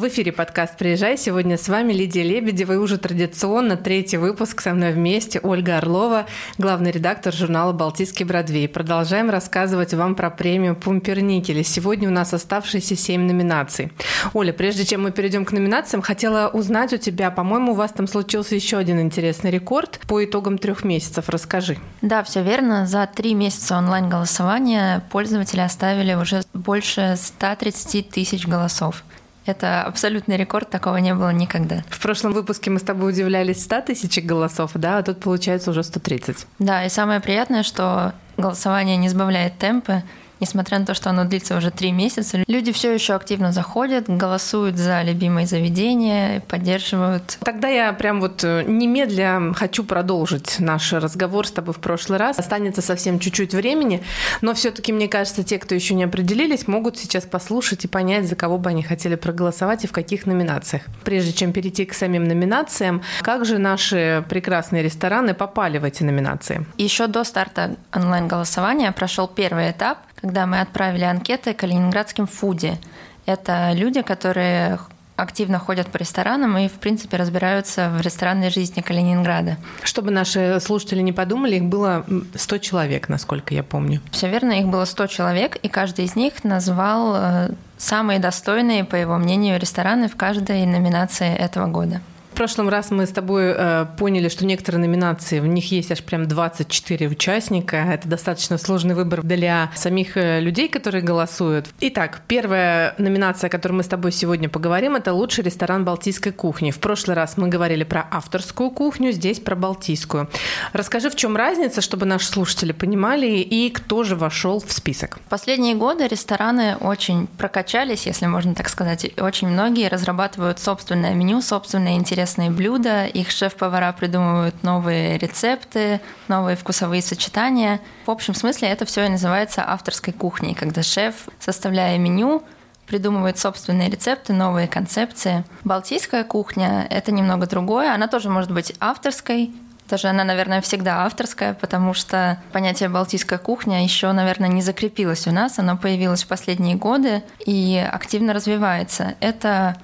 В эфире подкаст «Приезжай». Сегодня с вами Лидия Лебедева и уже традиционно третий выпуск со мной вместе Ольга Орлова, главный редактор журнала «Балтийский Бродвей». Продолжаем рассказывать вам про премию Пумперникеля. Сегодня у нас оставшиеся семь номинаций. Оля, прежде чем мы перейдем к номинациям, хотела узнать у тебя, по-моему, у вас там случился еще один интересный рекорд по итогам трех месяцев. Расскажи. Да, все верно. За три месяца онлайн-голосования пользователи оставили уже больше 130 тысяч голосов. Это абсолютный рекорд, такого не было никогда. В прошлом выпуске мы с тобой удивлялись 100 тысяч голосов, да, а тут получается уже 130. Да, и самое приятное, что голосование не сбавляет темпы, Несмотря на то, что оно длится уже три месяца, люди все еще активно заходят, голосуют за любимые заведения, поддерживают. Тогда я прям вот э, немедля хочу продолжить наш разговор с тобой в прошлый раз. Останется совсем чуть-чуть времени, но все-таки, мне кажется, те, кто еще не определились, могут сейчас послушать и понять, за кого бы они хотели проголосовать и в каких номинациях. Прежде чем перейти к самим номинациям, как же наши прекрасные рестораны попали в эти номинации? Еще до старта онлайн-голосования прошел первый этап, когда мы отправили анкеты калининградским фуде. Это люди, которые активно ходят по ресторанам и, в принципе, разбираются в ресторанной жизни Калининграда. Чтобы наши слушатели не подумали, их было 100 человек, насколько я помню. Все верно, их было 100 человек, и каждый из них назвал э, самые достойные, по его мнению, рестораны в каждой номинации этого года прошлом раз мы с тобой э, поняли, что некоторые номинации, в них есть аж прям 24 участника. Это достаточно сложный выбор для самих э, людей, которые голосуют. Итак, первая номинация, о которой мы с тобой сегодня поговорим, это лучший ресторан балтийской кухни. В прошлый раз мы говорили про авторскую кухню, здесь про балтийскую. Расскажи, в чем разница, чтобы наши слушатели понимали, и кто же вошел в список? В последние годы рестораны очень прокачались, если можно так сказать. Очень многие разрабатывают собственное меню, собственные интересные интересные блюда, их шеф-повара придумывают новые рецепты, новые вкусовые сочетания. В общем смысле это все и называется авторской кухней, когда шеф, составляя меню, придумывает собственные рецепты, новые концепции. Балтийская кухня — это немного другое. Она тоже может быть авторской, даже она, наверное, всегда авторская, потому что понятие «балтийская кухня» еще, наверное, не закрепилось у нас. Оно появилось в последние годы и активно развивается. Это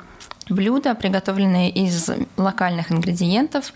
Блюда, приготовленные из локальных ингредиентов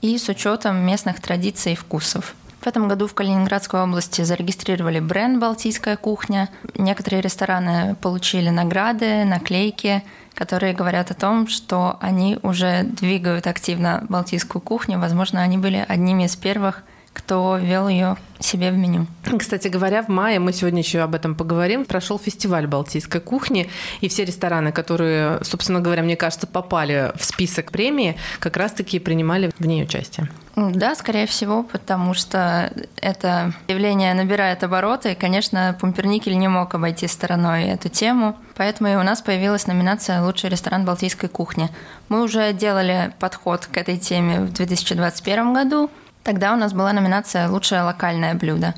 и с учетом местных традиций и вкусов. В этом году в Калининградской области зарегистрировали бренд «Балтийская кухня». Некоторые рестораны получили награды, наклейки, которые говорят о том, что они уже двигают активно балтийскую кухню. Возможно, они были одними из первых, кто ввел ее себе в меню. Кстати говоря, в мае, мы сегодня еще об этом поговорим, прошел фестиваль балтийской кухни, и все рестораны, которые, собственно говоря, мне кажется, попали в список премии, как раз-таки принимали в ней участие. Да, скорее всего, потому что это явление набирает обороты, и, конечно, Пумперникель не мог обойти стороной эту тему, поэтому и у нас появилась номинация «Лучший ресторан балтийской кухни». Мы уже делали подход к этой теме в 2021 году, Тогда у нас была номинация «Лучшее локальное блюдо».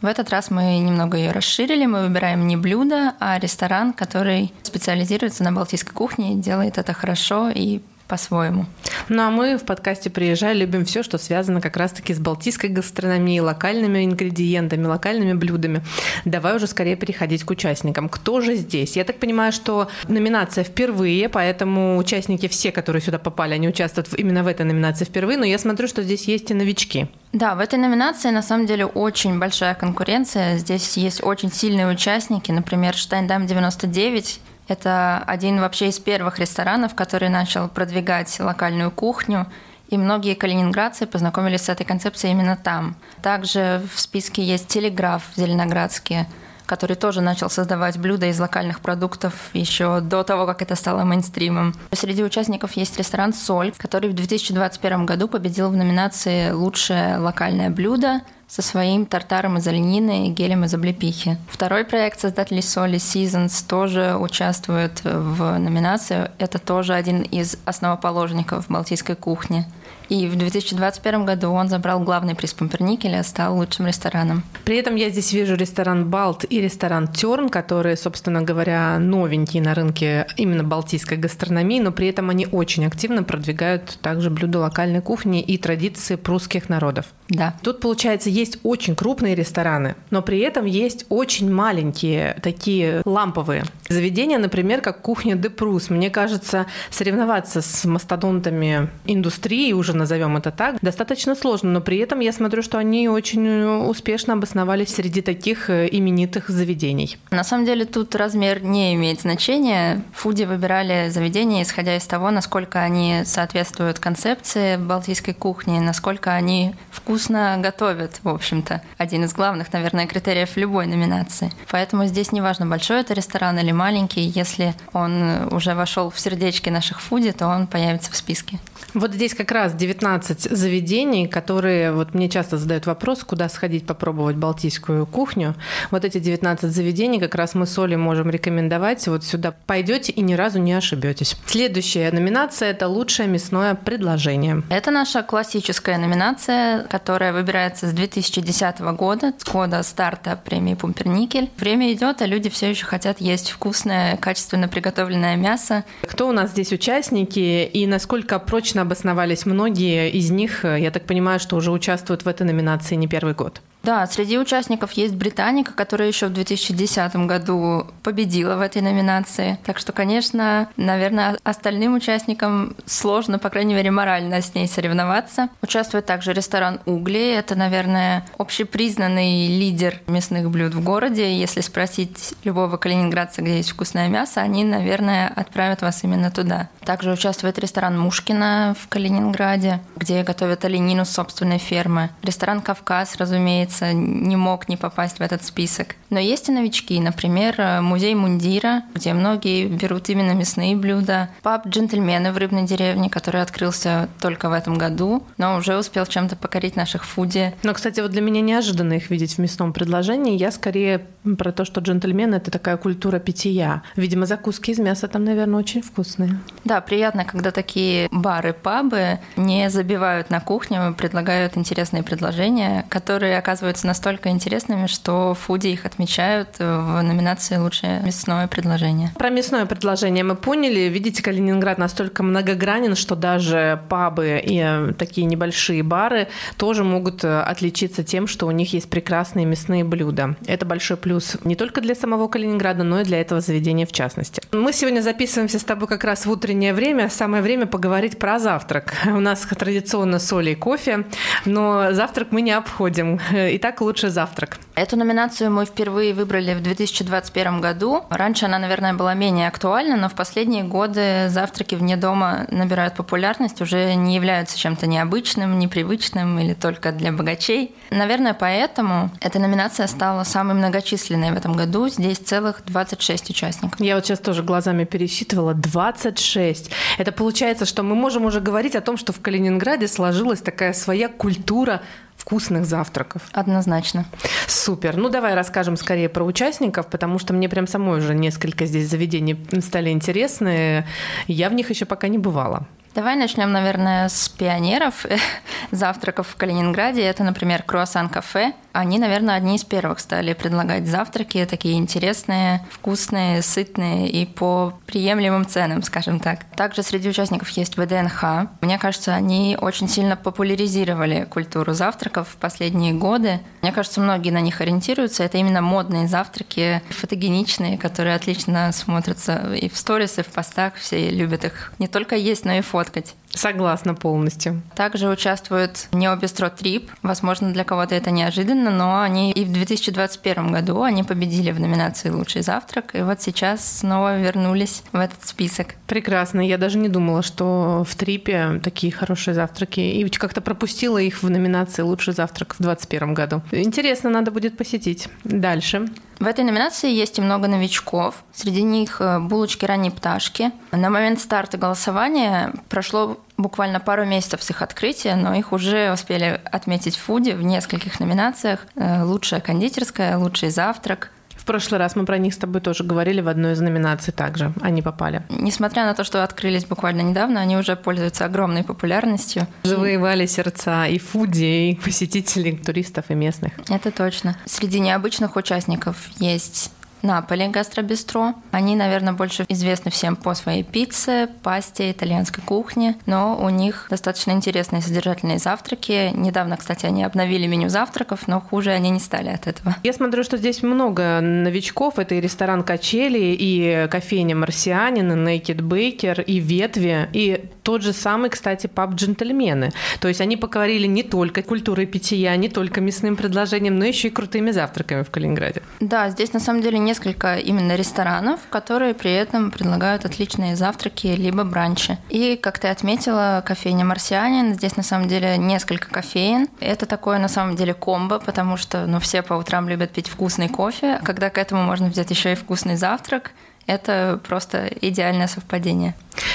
В этот раз мы немного ее расширили. Мы выбираем не блюдо, а ресторан, который специализируется на балтийской кухне, делает это хорошо и по-своему. Ну а мы в подкасте «Приезжай» любим все, что связано как раз-таки с балтийской гастрономией, локальными ингредиентами, локальными блюдами. Давай уже скорее переходить к участникам. Кто же здесь? Я так понимаю, что номинация впервые, поэтому участники все, которые сюда попали, они участвуют именно в этой номинации впервые, но я смотрю, что здесь есть и новички. Да, в этой номинации на самом деле очень большая конкуренция. Здесь есть очень сильные участники, например, Штайндам 99 это один вообще из первых ресторанов, который начал продвигать локальную кухню, и многие калининградцы познакомились с этой концепцией именно там. Также в списке есть телеграф в Зеленоградске, который тоже начал создавать блюда из локальных продуктов еще до того, как это стало мейнстримом. Среди участников есть ресторан «Соль», который в 2021 году победил в номинации «Лучшее локальное блюдо», со своим тартаром из оленины и гелем из облепихи. Второй проект создателей соли Seasons тоже участвует в номинации. Это тоже один из основоположников балтийской кухни. И в 2021 году он забрал главный приз Пумперникеля, стал лучшим рестораном. При этом я здесь вижу ресторан «Балт» и ресторан «Терн», которые, собственно говоря, новенькие на рынке именно балтийской гастрономии, но при этом они очень активно продвигают также блюда локальной кухни и традиции прусских народов. Да. Тут, получается, есть очень крупные рестораны, но при этом есть очень маленькие, такие ламповые заведения, например, как кухня де Прус. Мне кажется, соревноваться с мастодонтами индустрии, уже назовем это так, достаточно сложно, но при этом я смотрю, что они очень успешно обосновались среди таких э, именитых заведений. На самом деле тут размер не имеет значения. Фуди выбирали заведения, исходя из того, насколько они соответствуют концепции балтийской кухни, насколько они вкусно готовят, в общем-то. Один из главных, наверное, критериев любой номинации. Поэтому здесь не важно, большой это ресторан или маленький, если он уже вошел в сердечки наших фуди, то он появится в списке. Вот здесь как раз 19 заведений, которые, вот мне часто задают вопрос, куда сходить попробовать балтийскую кухню. Вот эти 19 заведений как раз мы с Олей можем рекомендовать. Вот сюда пойдете и ни разу не ошибетесь. Следующая номинация – это лучшее мясное предложение. Это наша классическая номинация, которая выбирается с 2010 года, с года старта премии Пумперникель. Время идет, а люди все еще хотят есть вкусное, качественно приготовленное мясо. Кто у нас здесь участники и насколько прочно обосновались многие из них, я так понимаю, что уже участвуют в этой номинации не первый год. Да, среди участников есть британика, которая еще в 2010 году победила в этой номинации. Так что, конечно, наверное, остальным участникам сложно, по крайней мере, морально с ней соревноваться. Участвует также ресторан «Угли». Это, наверное, общепризнанный лидер мясных блюд в городе. Если спросить любого калининградца, где есть вкусное мясо, они, наверное, отправят вас именно туда. Также участвует ресторан «Мушкина» в Калининграде, где готовят оленину с собственной фермы. Ресторан «Кавказ», разумеется, разумеется, не мог не попасть в этот список. Но есть и новички, например, музей мундира, где многие берут именно мясные блюда, паб «Джентльмены» в Рыбной деревне, который открылся только в этом году, но уже успел чем-то покорить наших фуди. Но, кстати, вот для меня неожиданно их видеть в мясном предложении. Я скорее про то, что «Джентльмены» — это такая культура питья. Видимо, закуски из мяса там, наверное, очень вкусные. Да, приятно, когда такие бары, пабы не забивают на кухню, предлагают интересные предложения, которые оказываются оказываются настолько интересными, что фуди их отмечают в номинации «Лучшее мясное предложение». Про мясное предложение мы поняли. Видите, Калининград настолько многогранен, что даже пабы и э, такие небольшие бары тоже могут э, отличиться тем, что у них есть прекрасные мясные блюда. Это большой плюс не только для самого Калининграда, но и для этого заведения в частности. Мы сегодня записываемся с тобой как раз в утреннее время. Самое время поговорить про завтрак. У нас традиционно соль и кофе, но завтрак мы не обходим. Итак, лучший завтрак. Эту номинацию мы впервые выбрали в 2021 году. Раньше она, наверное, была менее актуальна, но в последние годы завтраки вне дома набирают популярность, уже не являются чем-то необычным, непривычным или только для богачей. Наверное, поэтому эта номинация стала самой многочисленной в этом году. Здесь целых 26 участников. Я вот сейчас тоже глазами пересчитывала. 26. Это получается, что мы можем уже говорить о том, что в Калининграде сложилась такая своя культура вкусных завтраков. Однозначно. Супер. Ну, давай расскажем скорее про участников, потому что мне прям самой уже несколько здесь заведений стали интересны. Я в них еще пока не бывала. Давай начнем, наверное, с пионеров завтраков в Калининграде. Это, например, круассан-кафе. Они, наверное, одни из первых стали предлагать завтраки, такие интересные, вкусные, сытные и по приемлемым ценам, скажем так. Также среди участников есть ВДНХ. Мне кажется, они очень сильно популяризировали культуру завтраков в последние годы. Мне кажется, многие на них ориентируются. Это именно модные завтраки, фотогеничные, которые отлично смотрятся и в сторис, и в постах. Все любят их не только есть, но и фоткать. Согласна полностью. Также участвует Необестро Трип. Возможно, для кого-то это неожиданно, но они и в 2021 году они победили в номинации «Лучший завтрак», и вот сейчас снова вернулись в этот список. Прекрасно. Я даже не думала, что в Трипе такие хорошие завтраки, и как-то пропустила их в номинации «Лучший завтрак» в 2021 году. Интересно, надо будет посетить. Дальше. В этой номинации есть и много новичков. Среди них э, булочки ранней пташки. На момент старта голосования прошло буквально пару месяцев с их открытия, но их уже успели отметить в Фуде в нескольких номинациях. Э, лучшая кондитерская, лучший завтрак, В прошлый раз мы про них с тобой тоже говорили в одной из номинаций также. Они попали. Несмотря на то, что открылись буквально недавно, они уже пользуются огромной популярностью. Завоевали сердца и фуди, и посетителей, туристов и местных. Это точно. Среди необычных участников есть Наполи гастробистро. Они, наверное, больше известны всем по своей пицце, пасте, итальянской кухне, но у них достаточно интересные содержательные завтраки. Недавно, кстати, они обновили меню завтраков, но хуже они не стали от этого. Я смотрю, что здесь много новичков. Это и ресторан Качели, и кофейня Марсианин, и Naked Baker, и Ветви, и тот же самый, кстати, паб «Джентльмены». То есть они покорили не только культурой питья, не только мясным предложением, но еще и крутыми завтраками в Калининграде. Да, здесь на самом деле несколько именно ресторанов, которые при этом предлагают отличные завтраки либо бранчи. И, как ты отметила, кофейня «Марсианин». Здесь на самом деле несколько кофеин. Это такое на самом деле комбо, потому что ну, все по утрам любят пить вкусный кофе, а когда к этому можно взять еще и вкусный завтрак – это просто идеальное совпадение.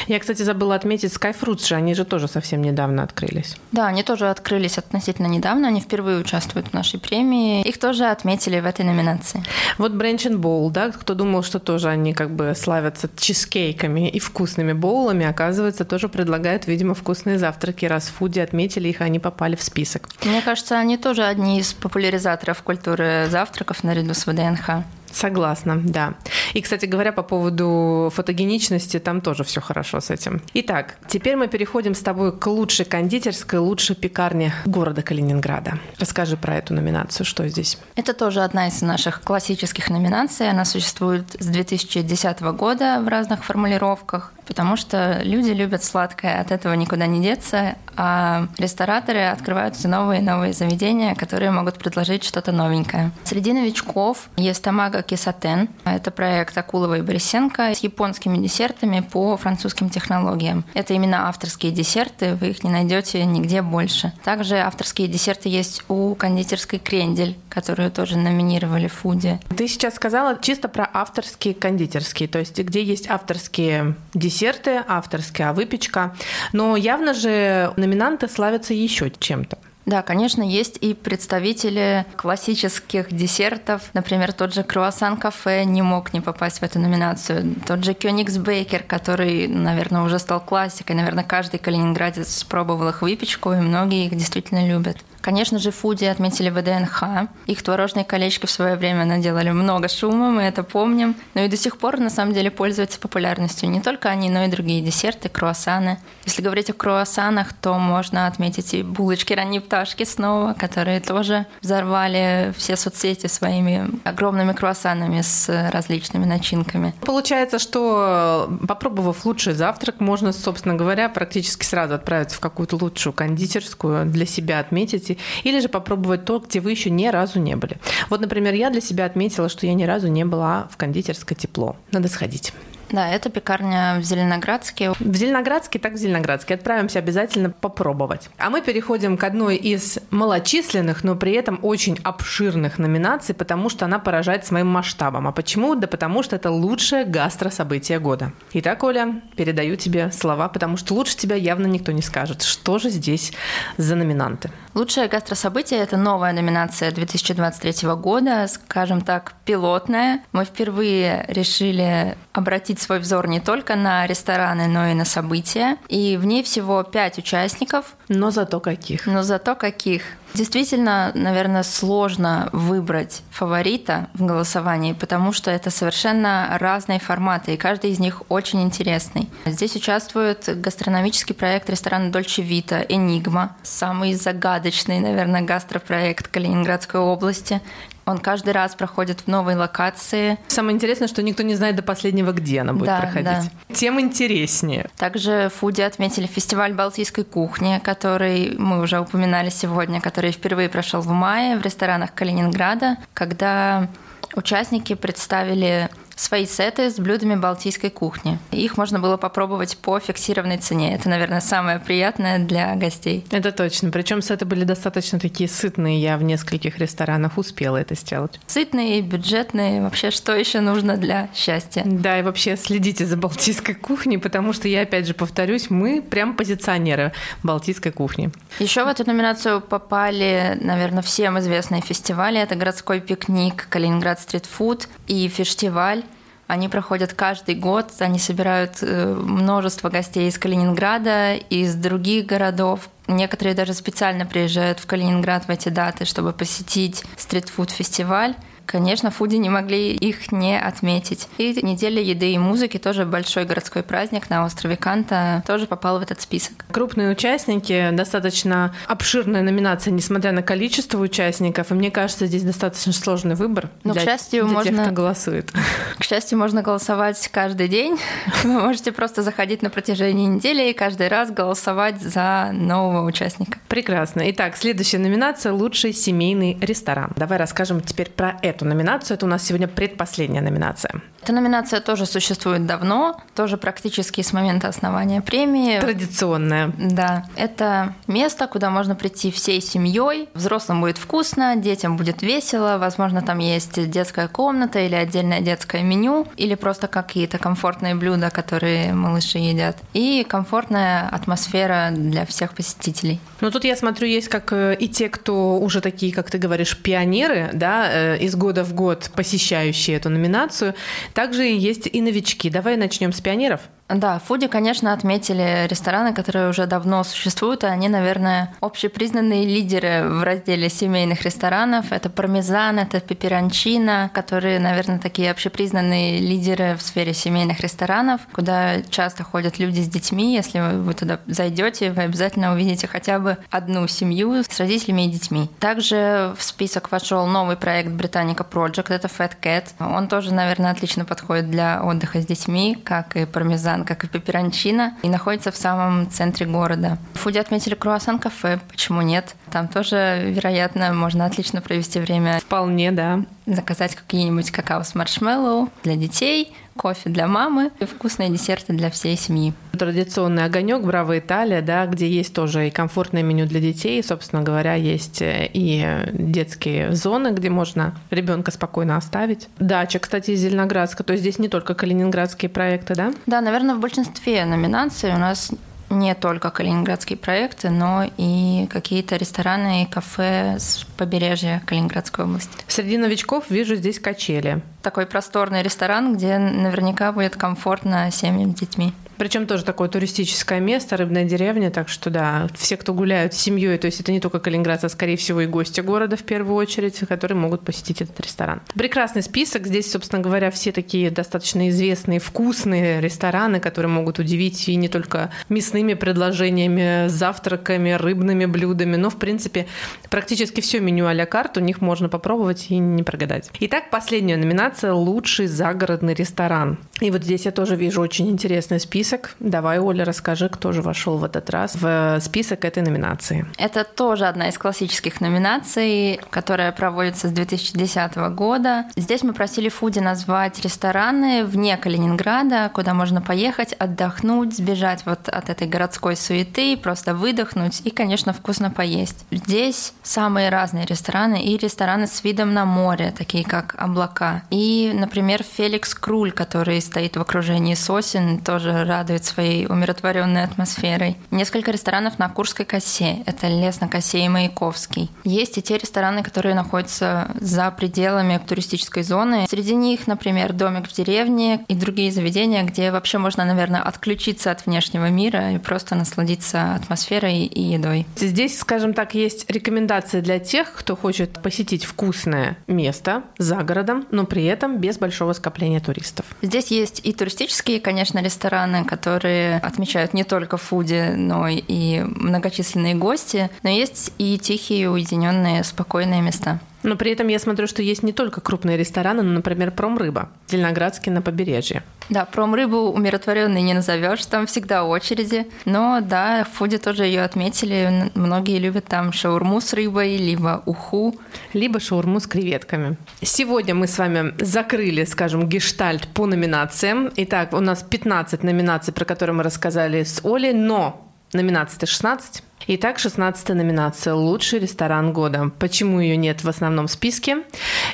Я, кстати, забыла отметить Skyfruits же, они же тоже совсем недавно открылись. Да, они тоже открылись относительно недавно, они впервые участвуют в нашей премии. Их тоже отметили в этой номинации. Вот Branch and Bowl, да, кто думал, что тоже они как бы славятся чизкейками и вкусными боулами, оказывается, тоже предлагают, видимо, вкусные завтраки. Раз в фуде отметили их, они попали в список. Мне кажется, они тоже одни из популяризаторов культуры завтраков наряду с ВДНХ. Согласна, да. И, кстати говоря, по поводу фотогеничности, там тоже все хорошо с этим. Итак, теперь мы переходим с тобой к лучшей кондитерской, лучшей пекарне города Калининграда. Расскажи про эту номинацию, что здесь? Это тоже одна из наших классических номинаций. Она существует с 2010 года в разных формулировках потому что люди любят сладкое, от этого никуда не деться, а рестораторы открывают все новые и новые заведения, которые могут предложить что-то новенькое. Среди новичков есть Тамага Кисатен. Это проект Акулова и Борисенко с японскими десертами по французским технологиям. Это именно авторские десерты, вы их не найдете нигде больше. Также авторские десерты есть у кондитерской Крендель, которую тоже номинировали в Фуде. Ты сейчас сказала чисто про авторские кондитерские, то есть где есть авторские десерты, десерты авторские, а выпечка. Но явно же номинанты славятся еще чем-то. Да, конечно, есть и представители классических десертов. Например, тот же круассан кафе не мог не попасть в эту номинацию. Тот же Кёнигсбейкер, который, наверное, уже стал классикой. Наверное, каждый калининградец пробовал их выпечку, и многие их действительно любят. Конечно же, Фуди отметили ВДНХ. Их творожные колечки в свое время наделали много шума, мы это помним. Но и до сих пор, на самом деле, пользуются популярностью не только они, но и другие десерты, круассаны. Если говорить о круассанах, то можно отметить и булочки ранней пташки снова, которые тоже взорвали все соцсети своими огромными круассанами с различными начинками. Получается, что попробовав лучший завтрак, можно, собственно говоря, практически сразу отправиться в какую-то лучшую кондитерскую, для себя отметить попробуйте, или же попробовать то, где вы еще ни разу не были. Вот, например, я для себя отметила, что я ни разу не была в кондитерской тепло. Надо сходить. Да, это пекарня в Зеленоградске. В Зеленоградске, так в Зеленоградске. Отправимся обязательно попробовать. А мы переходим к одной из малочисленных, но при этом очень обширных номинаций, потому что она поражает своим масштабом. А почему? Да потому что это лучшее гастрособытие года. Итак, Оля, передаю тебе слова, потому что лучше тебя явно никто не скажет. Что же здесь за номинанты? Лучшее гастрособытие – это новая номинация 2023 года, скажем так, пилотная. Мы впервые решили обратить обратить свой взор не только на рестораны, но и на события. И в ней всего пять участников. Но зато каких? Но зато каких. Действительно, наверное, сложно выбрать фаворита в голосовании, потому что это совершенно разные форматы, и каждый из них очень интересный. Здесь участвует гастрономический проект ресторана Дольче Вита «Энигма», самый загадочный, наверное, гастропроект Калининградской области, он каждый раз проходит в новой локации. Самое интересное, что никто не знает до последнего, где она будет да, проходить. Да. Тем интереснее. Также Фуди отметили фестиваль Балтийской кухни, который мы уже упоминали сегодня, который впервые прошел в мае в ресторанах Калининграда, когда участники представили свои сеты с блюдами балтийской кухни. Их можно было попробовать по фиксированной цене. Это, наверное, самое приятное для гостей. Это точно. Причем сеты были достаточно такие сытные. Я в нескольких ресторанах успела это сделать. Сытные, бюджетные. Вообще, что еще нужно для счастья? Да, и вообще следите за балтийской кухней, потому что я, опять же, повторюсь, мы прям позиционеры балтийской кухни. Еще в эту номинацию попали, наверное, всем известные фестивали. Это городской пикник, Калининград стритфуд и фестиваль они проходят каждый год, они собирают э, множество гостей из Калининграда, из других городов. Некоторые даже специально приезжают в Калининград в эти даты, чтобы посетить стритфуд-фестиваль. Конечно, фуди не могли их не отметить. И неделя еды и музыки, тоже большой городской праздник на острове Канта, тоже попал в этот список. Крупные участники, достаточно обширная номинация, несмотря на количество участников. И мне кажется, здесь достаточно сложный выбор Но, для, к счастью, для можно... тех, кто голосует. К счастью, можно голосовать каждый день. Вы можете просто заходить на протяжении недели и каждый раз голосовать за нового участника. Прекрасно. Итак, следующая номинация – лучший семейный ресторан. Давай расскажем теперь про это эту номинацию. Это у нас сегодня предпоследняя номинация. Эта номинация тоже существует давно, тоже практически с момента основания премии. Традиционная. Да. Это место, куда можно прийти всей семьей. Взрослым будет вкусно, детям будет весело. Возможно, там есть детская комната или отдельное детское меню, или просто какие-то комфортные блюда, которые малыши едят. И комфортная атмосфера для всех посетителей. Ну, тут я смотрю, есть как э, и те, кто уже такие, как ты говоришь, пионеры, да, э, из года года в год посещающие эту номинацию. Также есть и новички. Давай начнем с пионеров. Да, в Фуде, конечно, отметили рестораны, которые уже давно существуют, и они, наверное, общепризнанные лидеры в разделе семейных ресторанов. Это пармезан, это пеперончино, которые, наверное, такие общепризнанные лидеры в сфере семейных ресторанов, куда часто ходят люди с детьми. Если вы туда зайдете, вы обязательно увидите хотя бы одну семью с родителями и детьми. Также в список вошел новый проект Britannica Project, это Fat Cat. Он тоже, наверное, отлично подходит для отдыха с детьми, как и пармезан ресторан, как и пеперончино, и находится в самом центре города. В Фуде отметили круассан-кафе, почему нет? Там тоже, вероятно, можно отлично провести время. Вполне, да. Заказать какие-нибудь какао с маршмеллоу для детей, кофе для мамы и вкусные десерты для всей семьи. Традиционный огонек Браво Италия, да, где есть тоже и комфортное меню для детей, собственно говоря, есть э, и детские зоны, где можно ребенка спокойно оставить. Дача, кстати, из Зеленоградска, то есть здесь не только калининградские проекты, да? Да, наверное, в большинстве номинаций у нас не только калининградские проекты, но и какие-то рестораны и кафе с побережья Калининградской области. Среди новичков вижу здесь качели. Такой просторный ресторан, где наверняка будет комфортно семьям с детьми. Причем тоже такое туристическое место, рыбная деревня, так что да, все, кто гуляют с семьей, то есть это не только Калининград, а скорее всего и гости города в первую очередь, которые могут посетить этот ресторан. Прекрасный список. Здесь, собственно говоря, все такие достаточно известные, вкусные рестораны, которые могут удивить и не только мясными предложениями, завтраками, рыбными блюдами, но, в принципе, практически все меню а-ля карт у них можно попробовать и не прогадать. Итак, последняя номинация – лучший загородный ресторан. И вот здесь я тоже вижу очень интересный список список. Давай, Оля, расскажи, кто же вошел в этот раз в список этой номинации. Это тоже одна из классических номинаций, которая проводится с 2010 года. Здесь мы просили Фуди назвать рестораны вне Калининграда, куда можно поехать, отдохнуть, сбежать вот от этой городской суеты, просто выдохнуть и, конечно, вкусно поесть. Здесь самые разные рестораны и рестораны с видом на море, такие как облака. И, например, Феликс Круль, который стоит в окружении сосен, тоже радует своей умиротворенной атмосферой. Несколько ресторанов на Курской косе. Это лес на косе и Маяковский. Есть и те рестораны, которые находятся за пределами туристической зоны. Среди них, например, домик в деревне и другие заведения, где вообще можно, наверное, отключиться от внешнего мира и просто насладиться атмосферой и едой. Здесь, скажем так, есть рекомендации для тех, кто хочет посетить вкусное место за городом, но при этом без большого скопления туристов. Здесь есть и туристические, конечно, рестораны, которые отмечают не только фуди, но и многочисленные гости, но есть и тихие, уединенные, спокойные места. Но при этом я смотрю, что есть не только крупные рестораны, но, например, Промрыба, Зеленоградский на побережье. Да, Промрыбу умиротворенной не назовешь, там всегда очереди. Но да, в Фуде тоже ее отметили. Многие любят там шаурму с рыбой, либо уху. Либо шаурму с креветками. Сегодня мы с вами закрыли, скажем, гештальт по номинациям. Итак, у нас 15 номинаций, про которые мы рассказали с Олей, но номинаций-то 16. Итак, 16 номинация «Лучший ресторан года». Почему ее нет в основном списке?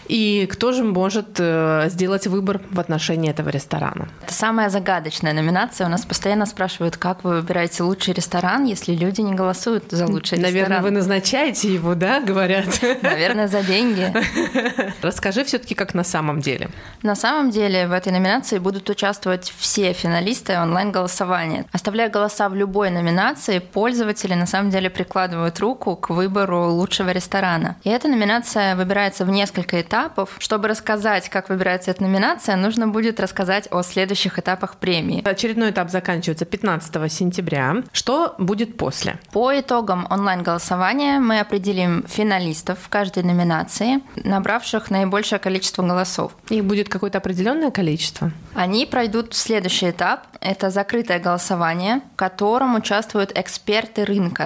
И кто же может э, сделать выбор в отношении этого ресторана? Это самая загадочная номинация. У нас постоянно спрашивают, как вы выбираете лучший ресторан, если люди не голосуют за лучший Наверное, ресторан. Наверное, вы назначаете его, да, говорят? Наверное, за деньги. Расскажи все-таки, как на самом деле. На самом деле в этой номинации будут участвовать все финалисты онлайн-голосования. Оставляя голоса в любой номинации, пользователи на самом самом деле прикладывают руку к выбору лучшего ресторана. И эта номинация выбирается в несколько этапов. Чтобы рассказать, как выбирается эта номинация, нужно будет рассказать о следующих этапах премии. Очередной этап заканчивается 15 сентября. Что будет после? По итогам онлайн-голосования мы определим финалистов в каждой номинации, набравших наибольшее количество голосов. Их будет какое-то определенное количество? Они пройдут в следующий этап. Это закрытое голосование, в котором участвуют эксперты рынка,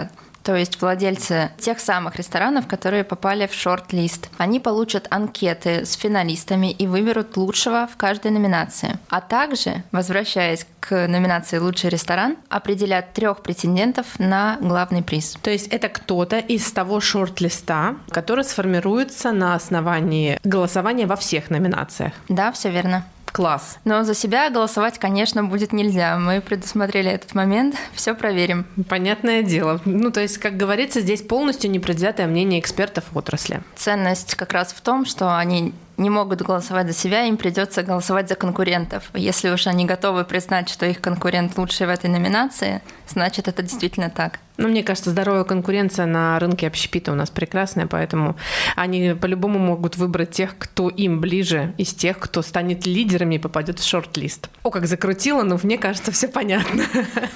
то есть владельцы тех самых ресторанов, которые попали в шорт-лист. Они получат анкеты с финалистами и выберут лучшего в каждой номинации. А также, возвращаясь к номинации «Лучший ресторан», определят трех претендентов на главный приз. То есть это кто-то из того шорт-листа, который сформируется на основании голосования во всех номинациях. Да, все верно. Класс. Но за себя голосовать, конечно, будет нельзя. Мы предусмотрели этот момент, все проверим. Понятное дело. Ну, то есть, как говорится, здесь полностью непредвзятое мнение экспертов отрасли. Ценность как раз в том, что они не могут голосовать за себя, им придется голосовать за конкурентов. Если уж они готовы признать, что их конкурент лучший в этой номинации, значит, это действительно так. Ну, мне кажется, здоровая конкуренция на рынке общепита у нас прекрасная, поэтому они по-любому могут выбрать тех, кто им ближе, из тех, кто станет лидерами и попадет в шорт-лист. О, как закрутило, но мне кажется, все понятно.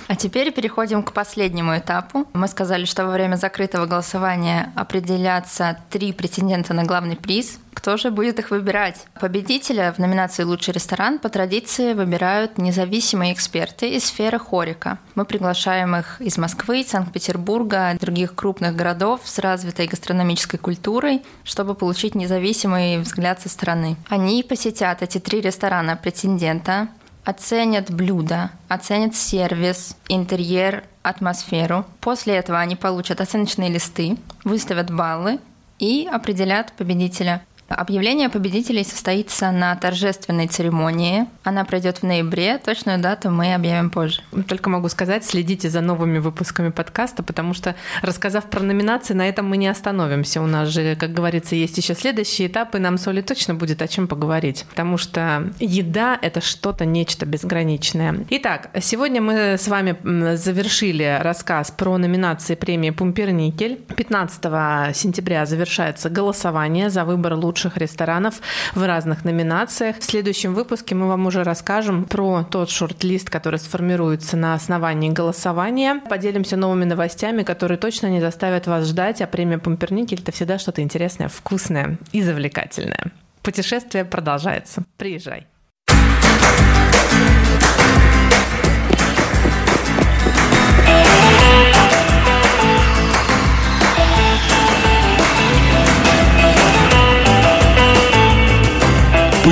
А теперь переходим к последнему этапу. Мы сказали, что во время закрытого голосования определятся три претендента на главный приз. Кто же будет их выбирать? Победителя в номинации «Лучший ресторан» по традиции выбирают независимые эксперты из сферы хорика. Мы приглашаем их из Москвы, Санкт-Петербурга, других крупных городов с развитой гастрономической культурой, чтобы получить независимый взгляд со стороны. Они посетят эти три ресторана претендента, оценят блюдо, оценят сервис, интерьер, атмосферу. После этого они получат оценочные листы, выставят баллы и определят победителя. Объявление победителей состоится на торжественной церемонии. Она пройдет в ноябре. Точную дату мы объявим позже. Только могу сказать, следите за новыми выпусками подкаста, потому что, рассказав про номинации, на этом мы не остановимся. У нас же, как говорится, есть еще следующие этапы, нам с Олей точно будет о чем поговорить, потому что еда — это что-то, нечто безграничное. Итак, сегодня мы с вами завершили рассказ про номинации премии «Пумперникель». 15 сентября завершается голосование за выбор лучшего лучших ресторанов в разных номинациях. В следующем выпуске мы вам уже расскажем про тот шорт-лист, который сформируется на основании голосования. Поделимся новыми новостями, которые точно не заставят вас ждать, а премия Пумперникель – это всегда что-то интересное, вкусное и завлекательное. Путешествие продолжается. Приезжай.